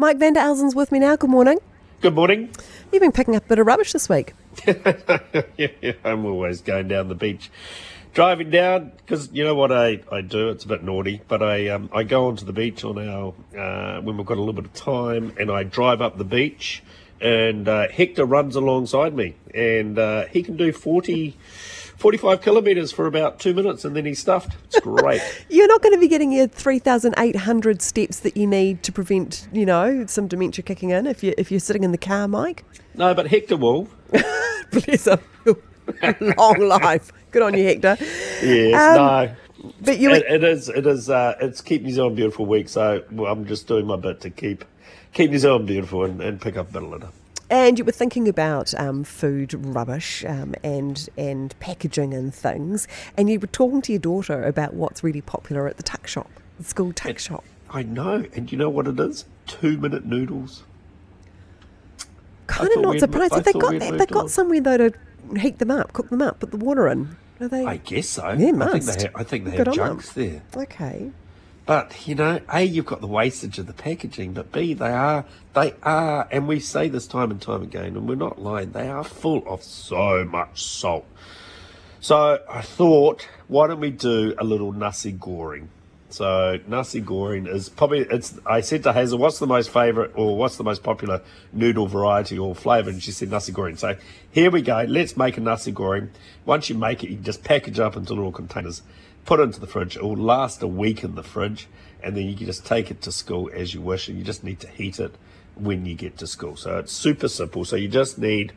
Mike Van De Elzen's with me now. Good morning. Good morning. You've been picking up a bit of rubbish this week. yeah, I'm always going down the beach. Driving down, because you know what I, I do? It's a bit naughty, but I um, I go onto the beach on our uh, when we've got a little bit of time, and I drive up the beach, and uh, Hector runs alongside me, and uh, he can do 40, 45 kilometres for about two minutes, and then he's stuffed. It's great. You're not going to be getting your 3,800 steps that you need to prevent, you know, some dementia kicking in if, you, if you're sitting in the car, Mike. no, but Hector will. Bless him. Long life. Good on you, Hector. Yes, Um, no. But you, It, it is. It is. Uh, it's keep New Zealand beautiful week. So I'm just doing my bit to keep keep New Zealand beautiful and, and pick up a bit of litter. And you were thinking about um, food rubbish um, and and packaging and things, and you were talking to your daughter about what's really popular at the tuck shop, the school tuck shop. I know, and you know what it is? Two minute noodles. Kind of not surprised. Have they got they, they've got somewhere though to heat them up, cook them up, put the water in. Are they? I guess so. Yeah, I think must. they. Ha- I think they have junks there. Okay. But you know, a you've got the wastage of the packaging, but b they are they are, and we say this time and time again, and we're not lying. They are full of so much salt. So I thought, why don't we do a little nasi goreng? So nasi goreng is probably it's. I said to Hazel, "What's the most favourite or what's the most popular noodle variety or flavour?" And she said nasi goreng. So here we go. Let's make a nasi goreng. Once you make it, you just package up into little containers, put into the fridge. It will last a week in the fridge, and then you can just take it to school as you wish. And you just need to heat it when you get to school. So it's super simple. So you just need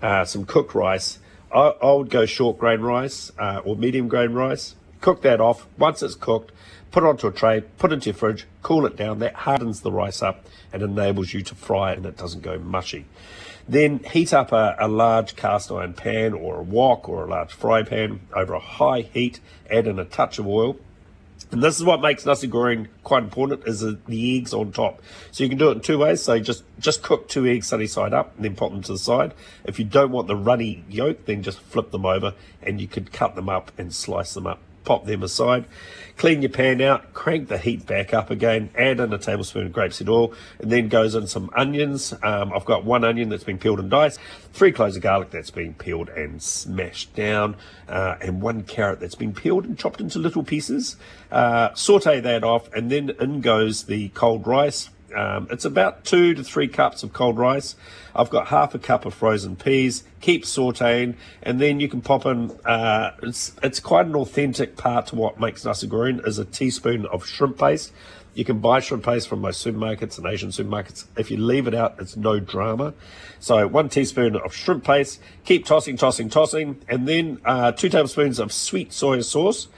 uh, some cooked rice. I, I would go short grain rice uh, or medium grain rice. Cook that off. Once it's cooked, put it onto a tray, put it into your fridge, cool it down. That hardens the rice up and enables you to fry it and it doesn't go mushy. Then heat up a, a large cast iron pan or a wok or a large fry pan over a high heat. Add in a touch of oil. And this is what makes nasi goreng quite important is the, eggs on top. So you can do it in two ways. So just just cook two eggs sunny side up and then pop them to the side. If you don't want the runny yolk, then just flip them over and you could cut them up and slice them up. Pop them aside. Clean your pan out. Crank the heat back up again. Add in a tablespoon of grapeseed oil, and then goes in some onions. Um, I've got one onion that's been peeled and diced, three cloves of garlic that's been peeled and smashed down, uh, and one carrot that's been peeled and chopped into little pieces. Uh, saute that off, and then in goes the cold rice. Um, it's about two to three cups of cold rice. I've got half a cup of frozen peas. Keep sauteing, and then you can pop in. Uh, it's it's quite an authentic part to what makes nasi goreng is a teaspoon of shrimp paste. You can buy shrimp paste from most supermarkets and Asian supermarkets. If you leave it out, it's no drama. So one teaspoon of shrimp paste. Keep tossing, tossing, tossing, and then uh, two tablespoons of sweet soy sauce.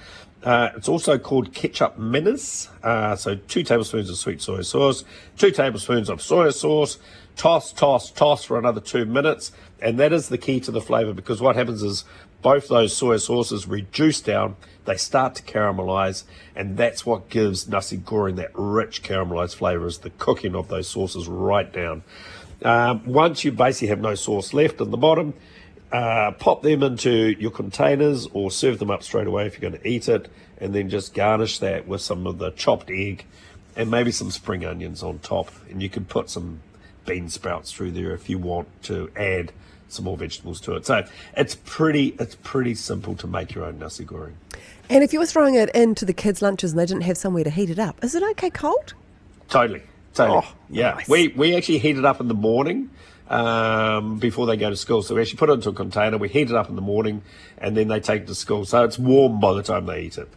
Uh, it's also called kecap manis. Uh, so two tablespoons of sweet soy sauce, two tablespoons of soy sauce. Toss, toss, toss for another two minutes, and that is the key to the flavour because what happens is both those soy sauces reduce down, they start to caramelize, and that's what gives nasi goreng that rich caramelized flavour is the cooking of those sauces right down. Um, once you basically have no sauce left in the bottom, uh, pop them into your containers or serve them up straight away if you're going to eat it, and then just garnish that with some of the chopped egg and maybe some spring onions on top. And you can put some bean sprouts through there if you want to add some more vegetables to it. So it's pretty it's pretty simple to make your own nasi goreng. And if you were throwing it into the kids' lunches and they didn't have somewhere to heat it up, is it okay cold? Totally. Totally. Oh, yeah. nice. We we actually heat it up in the morning um, before they go to school. So we actually put it into a container, we heat it up in the morning, and then they take it to school. So it's warm by the time they eat it.